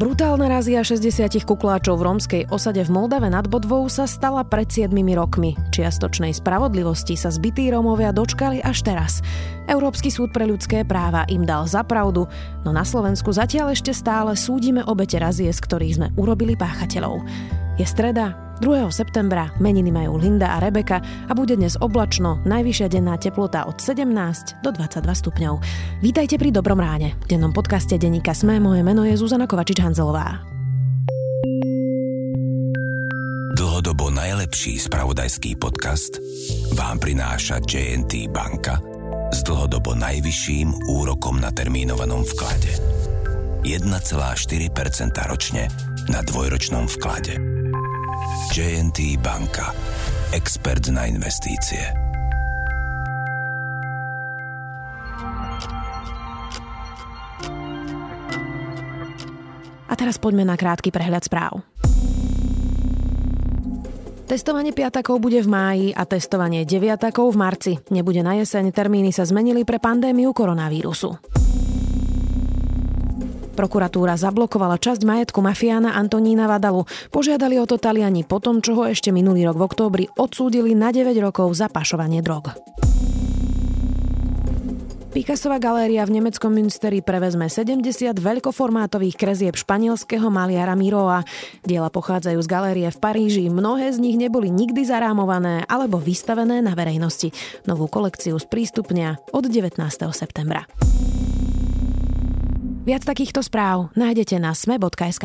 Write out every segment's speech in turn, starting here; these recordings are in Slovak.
Brutálna razia 60 kukláčov v rómskej osade v Moldave nad Bodvou sa stala pred 7 rokmi. Čiastočnej spravodlivosti sa zbytí Rómovia dočkali až teraz. Európsky súd pre ľudské práva im dal za pravdu, no na Slovensku zatiaľ ešte stále súdime obete razie, z ktorých sme urobili páchateľov. Je streda, 2. septembra meniny majú Linda a Rebeka a bude dnes oblačno, najvyššia denná teplota od 17 do 22 stupňov. Vítajte pri Dobrom ráne. V dennom podcaste Deníka Sme moje meno je Zuzana Kovačič-Hanzelová. Dlhodobo najlepší spravodajský podcast vám prináša JNT banka s dlhodobo najvyšším úrokom na termínovanom vklade. 1,4% ročne na dvojročnom vklade. JNT banka. Expert na investície. A teraz poďme na krátky prehľad správ. Testovanie piatakov bude v máji a testovanie deviatakov v marci. Nebude na jeseň, termíny sa zmenili pre pandémiu koronavírusu. Prokuratúra zablokovala časť majetku mafiána Antonína Vadalu. Požiadali o to Taliani po tom, čo ho ešte minulý rok v októbri odsúdili na 9 rokov za pašovanie drog. Picassová galéria v nemeckom Münsteri prevezme 70 veľkoformátových krezieb španielského maliara Miroa. Diela pochádzajú z galérie v Paríži, mnohé z nich neboli nikdy zarámované alebo vystavené na verejnosti. Novú kolekciu sprístupnia od 19. septembra. Viac takýchto správ nájdete na sme.sk.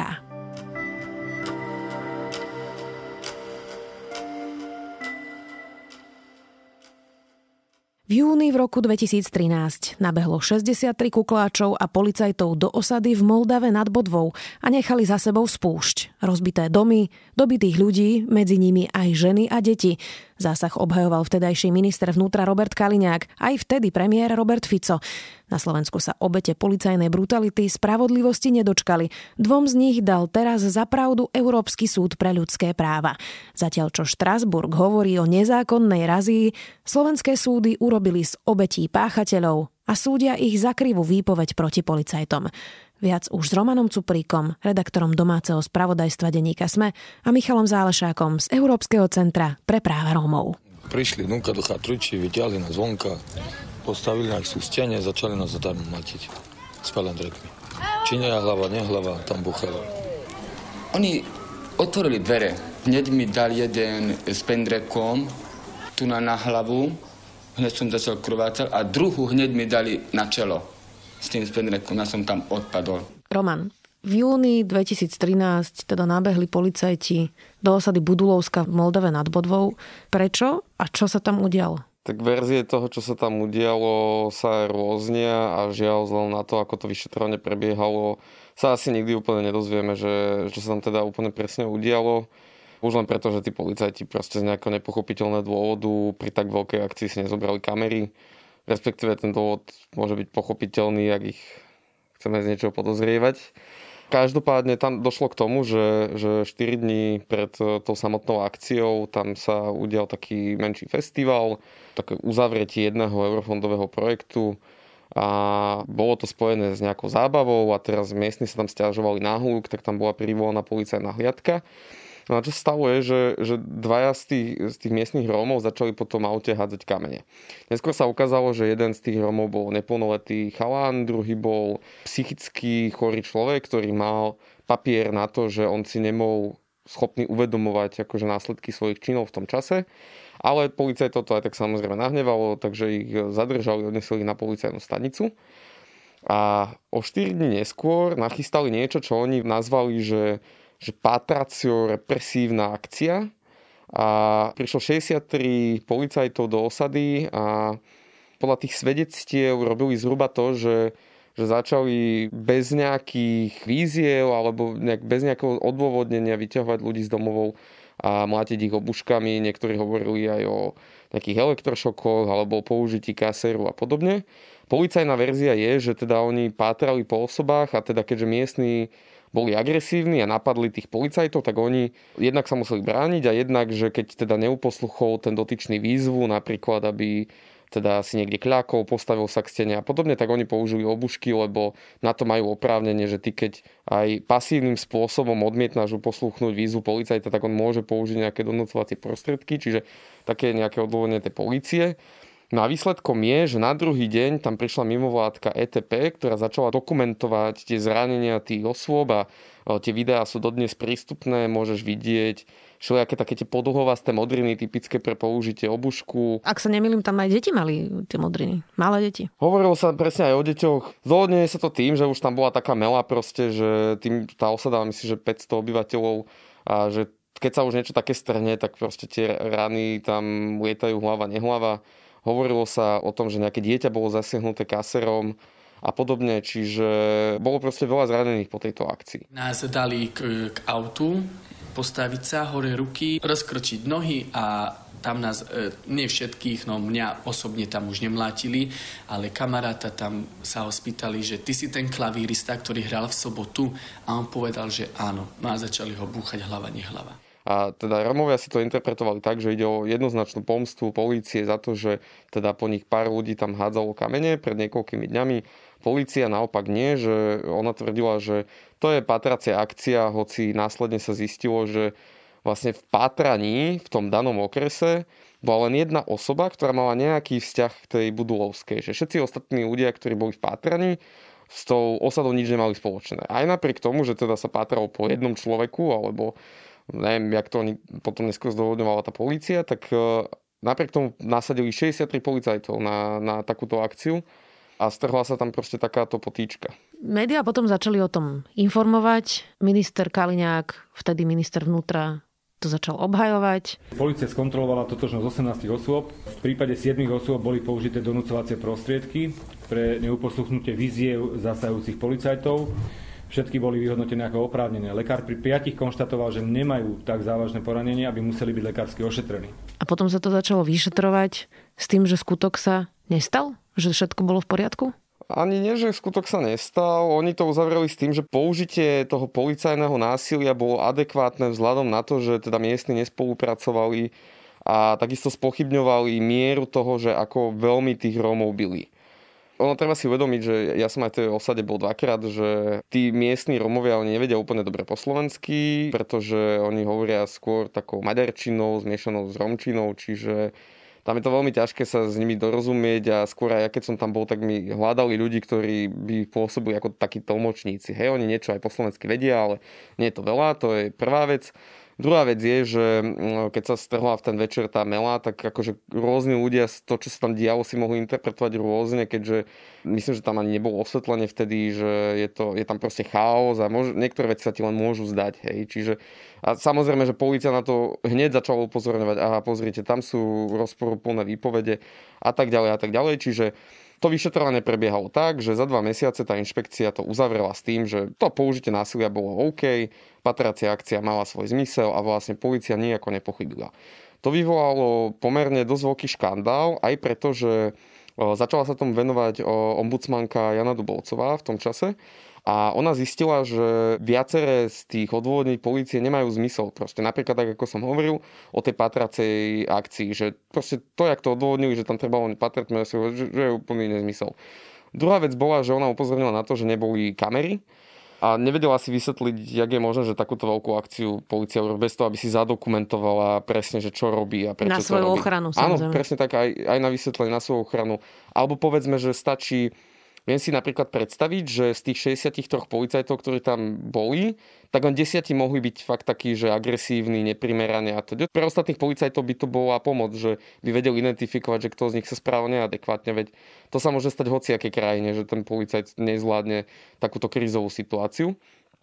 V júni v roku 2013 nabehlo 63 kukláčov a policajtov do osady v Moldave nad Bodvou a nechali za sebou spúšť. Rozbité domy, dobitých ľudí, medzi nimi aj ženy a deti. Zásah obhajoval vtedajší minister vnútra Robert Kaliňák, aj vtedy premiér Robert Fico. Na Slovensku sa obete policajnej brutality spravodlivosti nedočkali. Dvom z nich dal teraz za pravdu Európsky súd pre ľudské práva. Zatiaľ čo Štrasburg hovorí o nezákonnej razii, slovenské súdy urobili z obetí páchateľov a súdia ich za krivú výpoveď proti policajtom. Viac už s Romanom Cupríkom, redaktorom domáceho spravodajstva denníka SME a Michalom Zálešákom z Európskeho centra pre práva Rómov. Prišli dnúka do chatruči, vyťahli nás zvonka, postavili na ich sú stene, začali nás zadarmo matiť s palendrekmi. Či nie hlava, nehlava, tam buchalo. Oni otvorili dvere. Hneď mi dal jeden s pendrekom tu na, na hlavu, hneď som začal krvácať a druhú hneď mi dali na čelo s tým spenrekom, ja som tam odpadol. Roman, v júni 2013 teda nabehli policajti do osady Budulovska v Moldave nad Bodvou. Prečo a čo sa tam udialo? Tak verzie toho, čo sa tam udialo, sa rôznia a žiaľ vzhľadom na to, ako to vyšetrovanie prebiehalo, sa asi nikdy úplne nedozvieme, že, čo sa tam teda úplne presne udialo. Už len preto, že tí policajti proste z nejakého nepochopiteľného dôvodu pri tak veľkej akcii si nezobrali kamery respektíve ten dôvod môže byť pochopiteľný, ak ich chceme z niečoho podozrievať. Každopádne tam došlo k tomu, že, že 4 dní pred e, tou samotnou akciou tam sa udial taký menší festival, také uzavretie jedného eurofondového projektu a bolo to spojené s nejakou zábavou a teraz miestni sa tam stiažovali na hluk, tak tam bola privolaná policajná hliadka. No a čo stalo je, že, že dvaja z tých, z tých miestnych Rómov začali potom aute hádzať kamene. Neskôr sa ukázalo, že jeden z tých Rómov bol neplnoletý chalán, druhý bol psychicky chorý človek, ktorý mal papier na to, že on si nemohol schopný uvedomovať akože následky svojich činov v tom čase. Ale policajtov to aj tak samozrejme nahnevalo, takže ich zadržali, odnesli na policajnú stanicu. A o 4 dní neskôr nachystali niečo, čo oni nazvali, že že patracio represívna akcia a prišlo 63 policajtov do osady a podľa tých svedectiev robili zhruba to, že, že začali bez nejakých víziev alebo nejak, bez nejakého odôvodnenia vyťahovať ľudí z domovov a mlátiť ich obuškami. Niektorí hovorili aj o nejakých elektrošokoch alebo o použití kaseru a podobne. Policajná verzia je, že teda oni pátrali po osobách a teda keďže miestni boli agresívni a napadli tých policajtov, tak oni jednak sa museli brániť a jednak, že keď teda neuposluchol ten dotyčný výzvu, napríklad, aby teda si niekde kľakol, postavil sa k stene a podobne, tak oni použili obušky, lebo na to majú oprávnenie, že ty keď aj pasívnym spôsobom odmietnáš posluchnúť výzvu policajta, tak on môže použiť nejaké donúcovacie prostriedky, čiže také nejaké odôvodnenie tej polície. No a výsledkom je, že na druhý deň tam prišla mimovládka ETP, ktorá začala dokumentovať tie zranenia tých osôb a tie videá sú dodnes prístupné, môžeš vidieť všelijaké také tie podlhovasté modriny typické pre použitie obušku. Ak sa nemýlim, tam aj deti mali tie modriny. Malé deti. Hovorilo sa presne aj o deťoch. Zhodne sa to tým, že už tam bola taká mela proste, že tým tá osada, myslím, že 500 obyvateľov a že keď sa už niečo také strhne, tak proste tie rany tam lietajú hlava, nehlava. Hovorilo sa o tom, že nejaké dieťa bolo zasiahnuté kaserom a podobne, čiže bolo proste veľa zranených po tejto akcii. Nás dali k, k autu, postaviť sa, hore ruky, rozkrčiť nohy a tam nás, e, nie všetkých, no mňa osobne tam už nemlátili, ale kamaráta tam sa ho spýtali, že ty si ten klavírista, ktorý hral v sobotu a on povedal, že áno. No a začali ho búchať hlava, nehlava. A teda Romovia si to interpretovali tak, že ide o jednoznačnú pomstu polície za to, že teda po nich pár ľudí tam hádzalo kamene pred niekoľkými dňami Polícia naopak nie, že ona tvrdila, že to je patracia akcia, hoci následne sa zistilo, že vlastne v pátraní v tom danom okrese bola len jedna osoba, ktorá mala nejaký vzťah k tej Budulovskej. Že všetci ostatní ľudia, ktorí boli v pátraní, s tou osadou nič nemali spoločné. Aj napriek tomu, že teda sa pátralo po jednom človeku, alebo neviem, jak to potom neskôr zdôvodňovala tá polícia, tak e, napriek tomu nasadili 63 policajtov na, na takúto akciu a strhla sa tam proste takáto potýčka. Média potom začali o tom informovať. Minister Kaliňák, vtedy minister vnútra, to začal obhajovať. Polícia skontrolovala totožnosť 18 osôb. V prípade 7 osôb boli použité donúcovacie prostriedky pre neuposluchnutie víziev zasajúcich policajtov. Všetky boli vyhodnotené ako oprávnené. Lekár pri piatich konštatoval, že nemajú tak závažné poranenie, aby museli byť lekársky ošetrení. A potom sa to začalo vyšetrovať s tým, že skutok sa nestal? Že všetko bolo v poriadku? Ani nie, že skutok sa nestal. Oni to uzavreli s tým, že použitie toho policajného násilia bolo adekvátne vzhľadom na to, že teda miestni nespolupracovali a takisto spochybňovali mieru toho, že ako veľmi tých Rómov byli. Ono treba si uvedomiť, že ja som aj tej osade bol dvakrát, že tí miestni Romovia oni nevedia úplne dobre po slovensky, pretože oni hovoria skôr takou maďarčinou, zmiešanou s romčinou, čiže tam je to veľmi ťažké sa s nimi dorozumieť a skôr aj ja keď som tam bol, tak mi hľadali ľudí, ktorí by pôsobili ako takí tlmočníci. Hej, oni niečo aj po slovensky vedia, ale nie je to veľa, to je prvá vec. Druhá vec je, že mm, keď sa strhla v ten večer tá mela, tak akože rôzni ľudia to, čo sa tam dialo, si mohli interpretovať rôzne, keďže myslím, že tam ani nebolo osvetlenie vtedy, že je, to, je tam proste chaos a môž, niektoré veci sa ti len môžu zdať. Hej. Čiže, a samozrejme, že policia na to hneď začala upozorňovať, aha, pozrite, tam sú rozporúplné výpovede a tak ďalej a tak ďalej. Čiže to vyšetrovanie prebiehalo tak, že za dva mesiace tá inšpekcia to uzavrela s tým, že to použitie násilia bolo OK, patracia akcia mala svoj zmysel a vlastne policia nejako nepochybila. To vyvolalo pomerne dosť veľký škandál, aj preto, že začala sa tomu venovať ombudsmanka Jana Dubovcová v tom čase a ona zistila, že viaceré z tých odôvodnení policie nemajú zmysel. Proste napríklad, tak ako som hovoril o tej patracej akcii, že proste to, jak to odôvodnili, že tam treba len patrať, že, že je úplný nezmysel. Druhá vec bola, že ona upozornila na to, že neboli kamery, a nevedela si vysvetliť, jak je možné, že takúto veľkú akciu policia urobí bez toho, aby si zadokumentovala presne, že čo robí a prečo Na svoju to robí. ochranu, Áno, samozrejme. presne tak, aj, aj na vysvetlenie, na svoju ochranu. Alebo povedzme, že stačí Viem si napríklad predstaviť, že z tých 63 policajtov, ktorí tam boli, tak len desiatí mohli byť fakt takí, že agresívni, neprimeraní a to. Pre ostatných policajtov by to bola pomoc, že by vedel identifikovať, že kto z nich sa správa neadekvátne, veď to sa môže stať hociaké krajine, že ten policajt nezvládne takúto krízovú situáciu.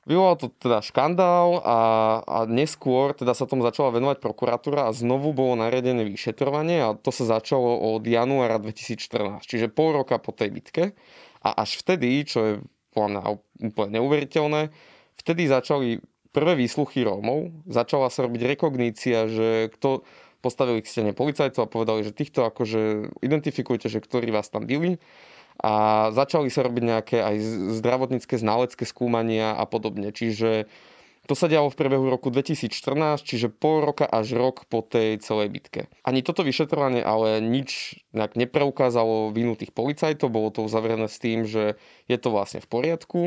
Vyvolal to teda škandál a, a neskôr teda sa tomu začala venovať prokuratúra a znovu bolo nariadené vyšetrovanie a to sa začalo od januára 2014, čiže pol roka po tej bitke. A až vtedy, čo je podľa mňa úplne neuveriteľné, vtedy začali prvé výsluchy Rómov, začala sa robiť rekognícia, že kto postavili k stene policajtov a povedali, že týchto akože identifikujte, že ktorí vás tam byli. A začali sa robiť nejaké aj zdravotnícke znalecké skúmania a podobne. Čiže To sa dialo v priebehu roku 2014, čiže pol roka až rok po tej celej bitke. Ani toto vyšetrovanie ale nič nepreukázalo vinu tých policajtov, bolo to uzavrené s tým, že je to vlastne v poriadku.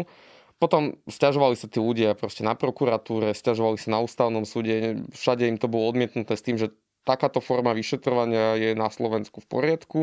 Potom stiažovali sa tí ľudia proste na prokuratúre, stiažovali sa na ústavnom súde, všade im to bolo odmietnuté s tým, že takáto forma vyšetrovania je na Slovensku v poriadku.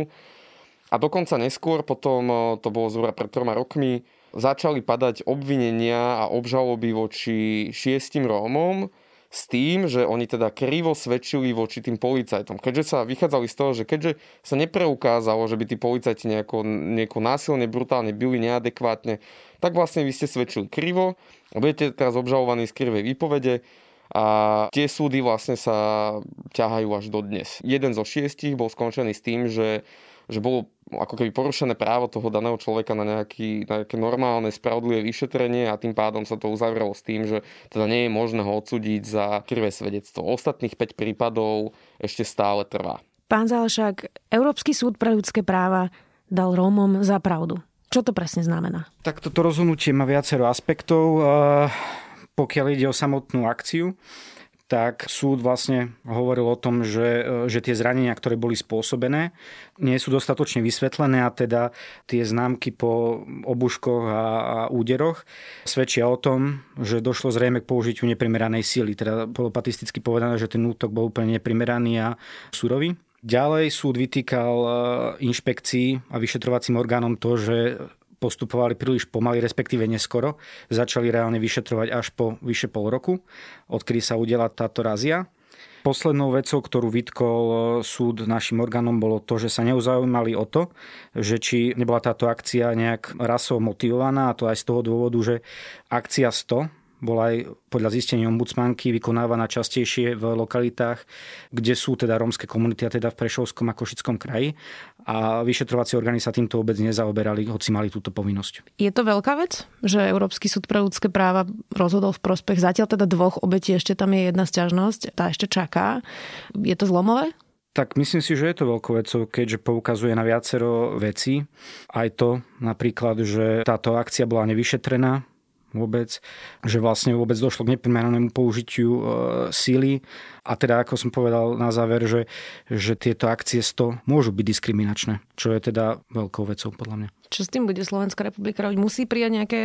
A dokonca neskôr, potom to bolo zhruba pred troma rokmi, začali padať obvinenia a obžaloby voči šiestim Rómom s tým, že oni teda krivo svedčili voči tým policajtom. Keďže sa vychádzali z toho, že keďže sa nepreukázalo, že by tí policajti nejako, nejako násilne, brutálne byli neadekvátne, tak vlastne vy ste svedčili krivo a budete teraz obžalovaní z krivej výpovede a tie súdy vlastne sa ťahajú až do dnes. Jeden zo šiestich bol skončený s tým, že že bolo ako keby porušené právo toho daného človeka na, nejaký, na nejaké normálne, spravodlivé vyšetrenie a tým pádom sa to uzavrelo s tým, že teda nie je možné ho odsúdiť za krvé svedectvo. Ostatných 5 prípadov ešte stále trvá. Pán Zálešák, Európsky súd pre ľudské práva dal Rómom za pravdu. Čo to presne znamená? Tak toto rozhodnutie má viacero aspektov. Pokiaľ ide o samotnú akciu, tak súd vlastne hovoril o tom, že, že tie zranenia, ktoré boli spôsobené, nie sú dostatočne vysvetlené a teda tie známky po obuškoch a, a úderoch svedčia o tom, že došlo zrejme k použitiu neprimeranej síly. Teda bolo patisticky povedané, že ten útok bol úplne neprimeraný a surový. Ďalej súd vytýkal e, inšpekcii a vyšetrovacím orgánom to, že postupovali príliš pomaly, respektíve neskoro. Začali reálne vyšetrovať až po vyše pol roku, odkedy sa udela táto razia. Poslednou vecou, ktorú vytkol súd našim orgánom, bolo to, že sa neuzaujímali o to, že či nebola táto akcia nejak rasovo motivovaná, a to aj z toho dôvodu, že akcia 100 bola aj podľa zistenia ombudsmanky vykonávaná častejšie v lokalitách, kde sú teda rómske komunity, a teda v Prešovskom a Košickom kraji. A vyšetrovacie orgány sa týmto vôbec nezaoberali, hoci mali túto povinnosť. Je to veľká vec, že Európsky súd pre ľudské práva rozhodol v prospech zatiaľ teda dvoch obetí, ešte tam je jedna sťažnosť, tá ešte čaká. Je to zlomové? Tak myslím si, že je to veľkou vecou, keďže poukazuje na viacero vecí. Aj to napríklad, že táto akcia bola nevyšetrená, vôbec, že vlastne vôbec došlo k neprimeranému použitiu e, síly a teda ako som povedal na záver, že, že tieto akcie 100 môžu byť diskriminačné, čo je teda veľkou vecou podľa mňa. Čo s tým bude Slovenská republika robiť? Musí prijať nejaké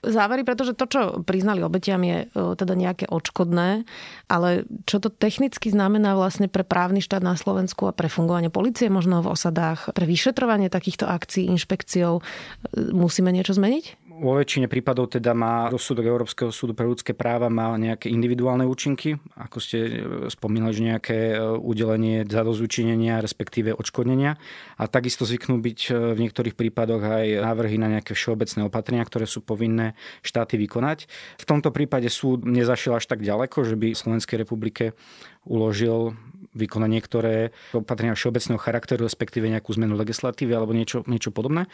závery, pretože to, čo priznali obetiam, je e, teda nejaké odškodné, ale čo to technicky znamená vlastne pre právny štát na Slovensku a pre fungovanie policie možno v osadách, pre vyšetrovanie takýchto akcií inšpekciou, e, musíme niečo zmeniť? Vo väčšine prípadov teda má rozsudok Európskeho súdu pre ľudské práva má nejaké individuálne účinky, ako ste e, spomínali, že nejaké e, udelenie zadozúčinenia, respektíve odškodnenia. A takisto zvyknú byť e, v niektorých prípadoch aj návrhy na nejaké všeobecné opatrenia, ktoré sú povinné štáty vykonať. V tomto prípade súd nezašiel až tak ďaleko, že by Slovenskej republike uložil vykonať niektoré opatrenia všeobecného charakteru, respektíve nejakú zmenu legislatívy alebo niečo, niečo podobné.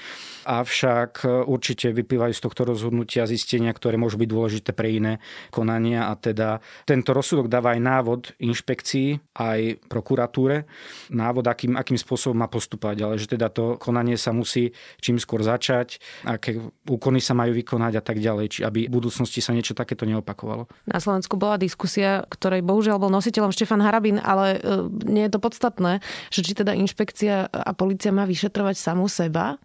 Avšak určite vyplývajú tohto rozhodnutia zistenia, ktoré môžu byť dôležité pre iné konania a teda tento rozsudok dáva aj návod inšpekcii, aj prokuratúre, návod, akým, akým spôsobom má postupovať, ale že teda to konanie sa musí čím skôr začať, aké úkony sa majú vykonať a tak ďalej, či aby v budúcnosti sa niečo takéto neopakovalo. Na Slovensku bola diskusia, ktorej bohužiaľ bol nositeľom Štefan Harabin, ale E, nie je to podstatné, že či teda inšpekcia a policia má vyšetrovať samú seba.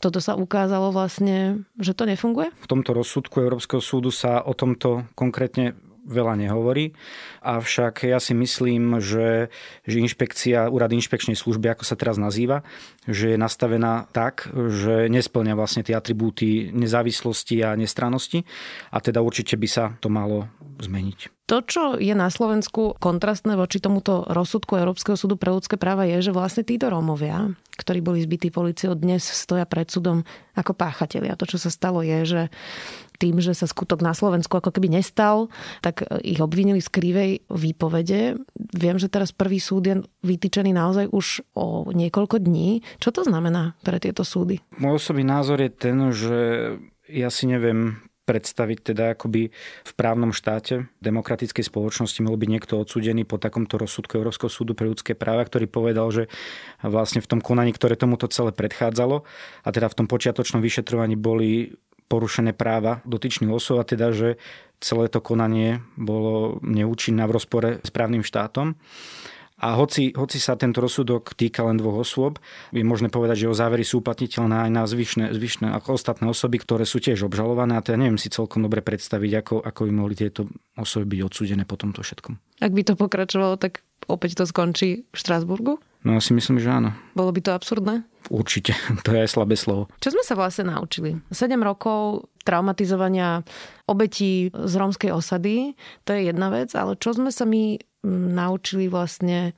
Toto sa ukázalo vlastne, že to nefunguje? V tomto rozsudku Európskeho súdu sa o tomto konkrétne veľa nehovorí. Avšak ja si myslím, že, že inšpekcia, úrad inšpekčnej služby, ako sa teraz nazýva, že je nastavená tak, že nesplňa vlastne tie atribúty nezávislosti a nestrannosti a teda určite by sa to malo zmeniť. To, čo je na Slovensku kontrastné voči tomuto rozsudku Európskeho súdu pre ľudské práva, je, že vlastne títo Rómovia, ktorí boli zbytí policiou, dnes stoja pred súdom ako páchatelia. To, čo sa stalo, je, že tým, že sa skutok na Slovensku ako keby nestal, tak ich obvinili z krivej výpovede. Viem, že teraz prvý súd je vytýčený naozaj už o niekoľko dní. Čo to znamená pre tieto súdy? Môj osobný názor je ten, že ja si neviem predstaviť teda akoby v právnom štáte demokratickej spoločnosti mohol byť niekto odsudený po takomto rozsudku Európskeho súdu pre ľudské práva, ktorý povedal, že vlastne v tom konaní, ktoré tomuto celé predchádzalo a teda v tom počiatočnom vyšetrovaní boli porušené práva dotyčných osôb a teda, že celé to konanie bolo neúčinné v rozpore s právnym štátom. A hoci, hoci sa tento rozsudok týka len dvoch osôb, je možné povedať, že jeho závery sú uplatniteľné aj na zvyšné, zvyšné ako ostatné osoby, ktoré sú tiež obžalované. A teda neviem si celkom dobre predstaviť, ako, ako by mohli tieto osoby byť odsúdené po tomto všetkom. Ak by to pokračovalo, tak opäť to skončí v Štrásburgu? No ja si myslím, že áno. Bolo by to absurdné? Určite, to je aj slabé slovo. Čo sme sa vlastne naučili? 7 rokov traumatizovania obetí z rómskej osady, to je jedna vec, ale čo sme sa my naučili vlastne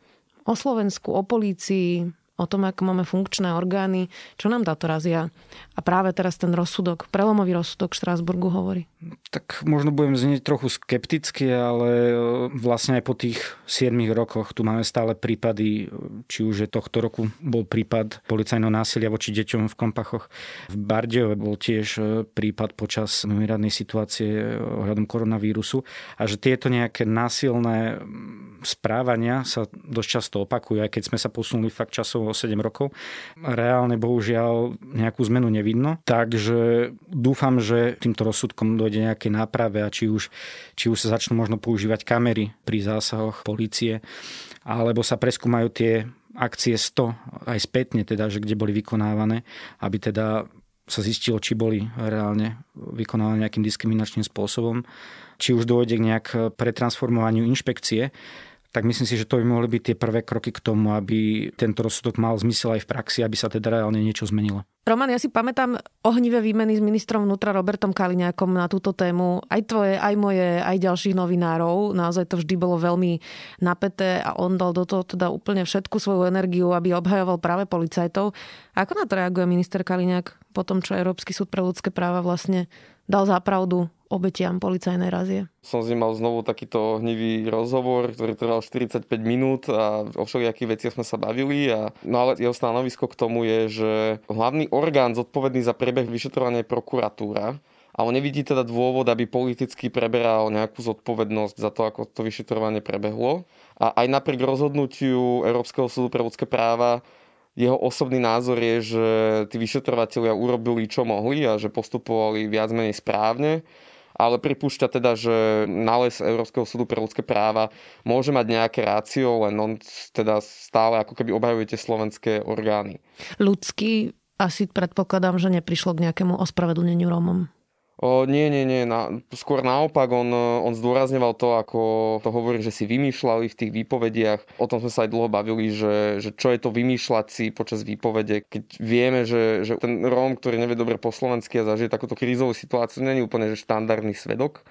o Slovensku, o polícii, o tom, ako máme funkčné orgány, čo nám táto razia. A práve teraz ten rozsudok, prelomový rozsudok v Štrásburgu hovorí. Tak možno budem znieť trochu skepticky, ale e, vlastne aj po tých 7 rokoch tu máme stále prípady, či už je tohto roku bol prípad policajného násilia voči deťom v Kompachoch. V Bardejove bol tiež e, prípad počas mimoriadnej situácie ohľadom koronavírusu a že tieto nejaké násilné správania sa dosť často opakujú, aj keď sme sa posunuli fakt časovo o 7 rokov. Reálne bohužiaľ nejakú zmenu nevidno, takže dúfam, že týmto rozsudkom dojde nejaké náprave a či už, či už sa začnú možno používať kamery pri zásahoch policie, alebo sa preskúmajú tie akcie 100 aj spätne, teda, že kde boli vykonávané, aby teda sa zistilo, či boli reálne vykonávané nejakým diskriminačným spôsobom, či už dôjde k nejak pretransformovaniu inšpekcie, tak myslím si, že to by mohli byť tie prvé kroky k tomu, aby tento rozsudok mal zmysel aj v praxi, aby sa teda reálne niečo zmenilo. Roman, ja si pamätám ohnivé výmeny s ministrom vnútra Robertom Kaliňákom na túto tému. Aj tvoje, aj moje, aj ďalších novinárov. Naozaj to vždy bolo veľmi napeté a on dal do toho teda úplne všetku svoju energiu, aby obhajoval práve policajtov. Ako na to reaguje minister Kaliňák po tom, čo Európsky súd pre ľudské práva vlastne dal zápravdu obetiam policajnej razie. Som s ním mal znovu takýto hnivý rozhovor, ktorý trval 45 minút a o všelijakých veciach sme sa bavili. A, no ale jeho stanovisko k tomu je, že hlavný orgán zodpovedný za priebeh vyšetrovania je prokuratúra. A on nevidí teda dôvod, aby politicky preberal nejakú zodpovednosť za to, ako to vyšetrovanie prebehlo. A aj napriek rozhodnutiu Európskeho súdu pre ľudské práva jeho osobný názor je, že tí vyšetrovateľia urobili, čo mohli a že postupovali viac menej správne ale pripúšťa teda, že nález Európskeho súdu pre ľudské práva môže mať nejaké rácio, len on teda stále ako keby obhajuje tie slovenské orgány. Ľudský asi predpokladám, že neprišlo k nejakému ospravedlneniu Rómom. O, nie, nie, nie. Na, skôr naopak, on, on zdôrazňoval to, ako to hovorí, že si vymýšľali v tých výpovediach. O tom sme sa aj dlho bavili, že, že čo je to vymýšľať si počas výpovede, keď vieme, že, že ten Róm, ktorý nevie dobre po slovensky a zažije takúto krízovú situáciu, není úplne že štandardný svedok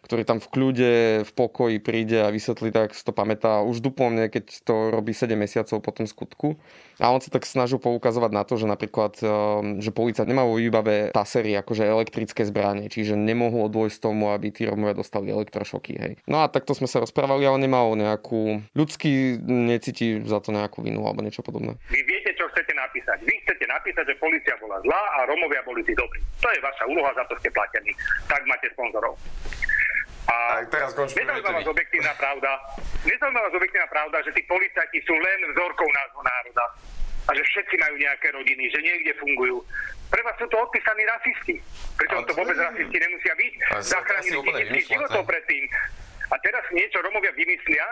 ktorý tam v kľude, v pokoji príde a vysvetlí tak, si to pamätá už duplomne, keď to robí 7 mesiacov po tom skutku. A on sa tak snažil poukazovať na to, že napríklad, ehm, že policia nemá vo výbave tasery, akože elektrické zbranie, čiže nemohlo dôjsť tomu, aby tí Romovia dostali elektrošoky. Hej. No a takto sme sa rozprávali, ale nemal nejakú, ľudský necíti za to nejakú vinu alebo niečo podobné. Vy viete, čo chcete napísať. Napísať, že policia bola zlá a Romovia boli tí dobrí. To je vaša úloha, za to ste platení. Tak máte sponzorov. A, teraz nezaujíma vás objektívna pravda. Nezaujíma vás objektívna pravda, že tí policajti sú len vzorkou nášho národa a že všetci majú nejaké rodiny, že niekde fungujú. Pre vás sú to odpísaní rasisti. Pritom to vôbec rasisti nemusia byť. Zachránili tisícky životov predtým. A teraz niečo Romovia vymyslia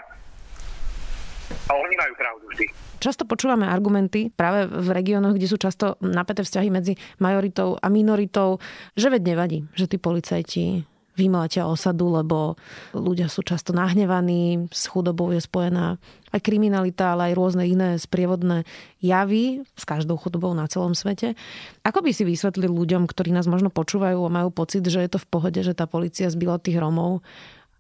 a oni majú pravdu vždy. Často počúvame argumenty práve v regiónoch, kde sú často napäté vzťahy medzi majoritou a minoritou, že veď nevadí, že tí policajti vymláťa osadu, lebo ľudia sú často nahnevaní, s chudobou je spojená aj kriminalita, ale aj rôzne iné sprievodné javy s každou chudobou na celom svete. Ako by si vysvetlil ľuďom, ktorí nás možno počúvajú a majú pocit, že je to v pohode, že tá policia zbyla tých Romov,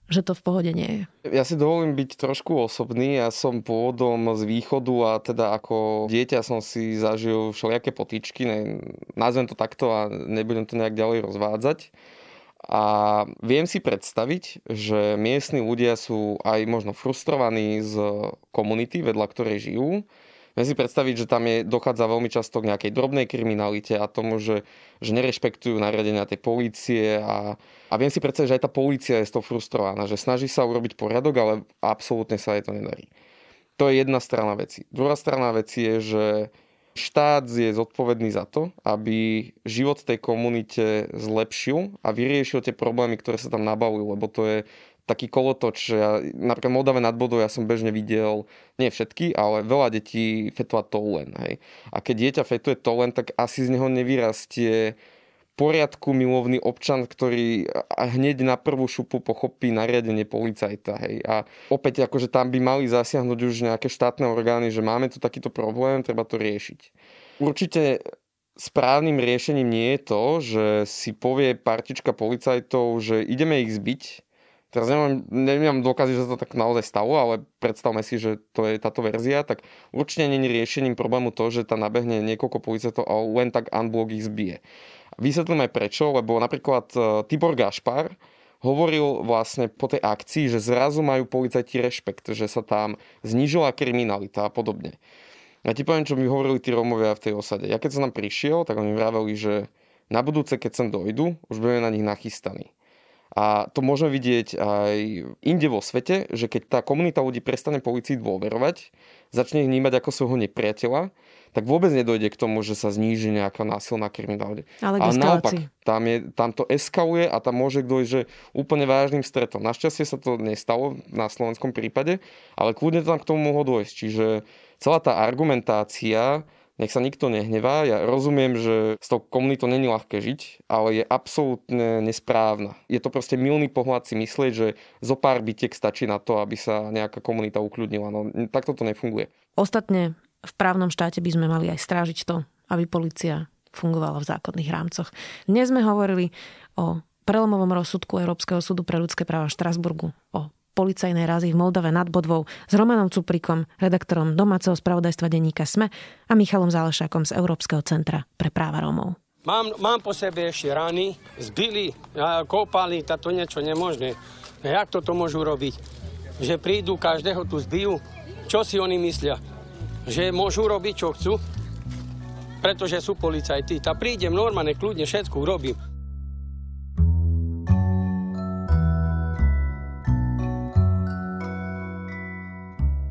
že to v pohode nie je. Ja si dovolím byť trošku osobný. Ja som pôvodom z východu a teda ako dieťa som si zažil všelijaké potičky. Ne, nazvem to takto a nebudem to nejak ďalej rozvádzať. A viem si predstaviť, že miestni ľudia sú aj možno frustrovaní z komunity, vedľa ktorej žijú. Viem si predstaviť, že tam je, dochádza veľmi často k nejakej drobnej kriminalite a tomu, že, že nerešpektujú nariadenia tej polície a, a viem si predstaviť, že aj tá polícia je z toho frustrovaná, že snaží sa urobiť poriadok, ale absolútne sa jej to nedarí. To je jedna strana veci. Druhá strana veci je, že štát je zodpovedný za to, aby život tej komunite zlepšil a vyriešil tie problémy, ktoré sa tam nabavujú, lebo to je taký kolotoč, že ja, napríklad Moldave nad bodou ja som bežne videl, nie všetky, ale veľa detí fetovať tolen. Hej. A keď dieťa fetuje tolen, tak asi z neho nevyrastie poriadku milovný občan, ktorý hneď na prvú šupu pochopí nariadenie policajta. Hej. A opäť akože tam by mali zasiahnuť už nejaké štátne orgány, že máme tu takýto problém, treba to riešiť. Určite správnym riešením nie je to, že si povie partička policajtov, že ideme ich zbiť, Teraz nemám, nemám dôkazy, že sa to tak naozaj stalo, ale predstavme si, že to je táto verzia, tak určite je riešením problému to, že tam nabehne niekoľko policajtov a len tak unblock ich zbije. Vysvetlím aj prečo, lebo napríklad e, Tibor Gašpar hovoril vlastne po tej akcii, že zrazu majú policajti rešpekt, že sa tam znížila kriminalita a podobne. Ja ti poviem, čo mi hovorili tí Rómovia v tej osade. Ja keď som tam prišiel, tak oni vraveli, že na budúce, keď sem dojdu, už budeme na nich nachystaní. A to môžeme vidieť aj inde vo svete, že keď tá komunita ľudí prestane policii dôverovať, začne ich vnímať ako svojho nepriateľa, tak vôbec nedojde k tomu, že sa zníži nejaká násilná kriminalita. Ale, Ale naopak, tam, je, tam to eskaluje a tam môže dojsť, že úplne vážnym stretom. Našťastie sa to nestalo na slovenskom prípade, ale kľudne tam k tomu mohlo dojsť. Čiže celá tá argumentácia nech sa nikto nehnevá. Ja rozumiem, že s tou komunitou není ľahké žiť, ale je absolútne nesprávna. Je to proste milný pohľad si myslieť, že zo pár bytiek stačí na to, aby sa nejaká komunita ukľudnila. No takto to nefunguje. Ostatne v právnom štáte by sme mali aj strážiť to, aby policia fungovala v zákonných rámcoch. Dnes sme hovorili o prelomovom rozsudku Európskeho súdu pre ľudské práva v Štrasburgu, o policajnej razy v Moldave nad Bodvou s Romanom Cuprikom, redaktorom domáceho spravodajstva denníka SME a Michalom Zálešákom z Európskeho centra pre práva Rómov. Mám, mám po sebe ešte rany, zbili, kopali, to niečo nemožné. Jak toto môžu robiť? Že prídu, každého tu zbijú? Čo si oni myslia? Že môžu robiť, čo chcú? Pretože sú policajti. Tak prídem normálne, kľudne všetko urobím.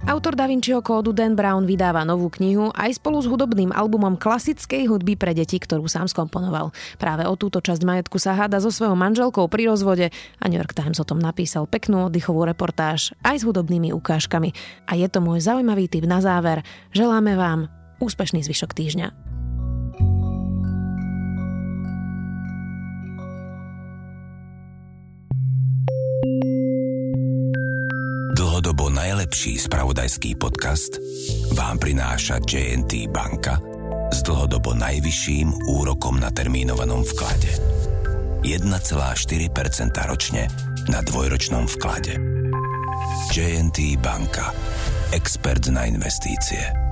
Autor Da Vinciho kódu Dan Brown vydáva novú knihu aj spolu s hudobným albumom klasickej hudby pre deti, ktorú sám skomponoval. Práve o túto časť majetku sa háda so svojou manželkou pri rozvode a New York Times o tom napísal peknú oddychovú reportáž aj s hudobnými ukážkami. A je to môj zaujímavý tip na záver. Želáme vám úspešný zvyšok týždňa. Najlepší spravodajský podcast vám prináša JNT banka s dlhodobo najvyšším úrokom na termínovanom vklade. 1,4% ročne na dvojročnom vklade. JNT banka. Expert na investície.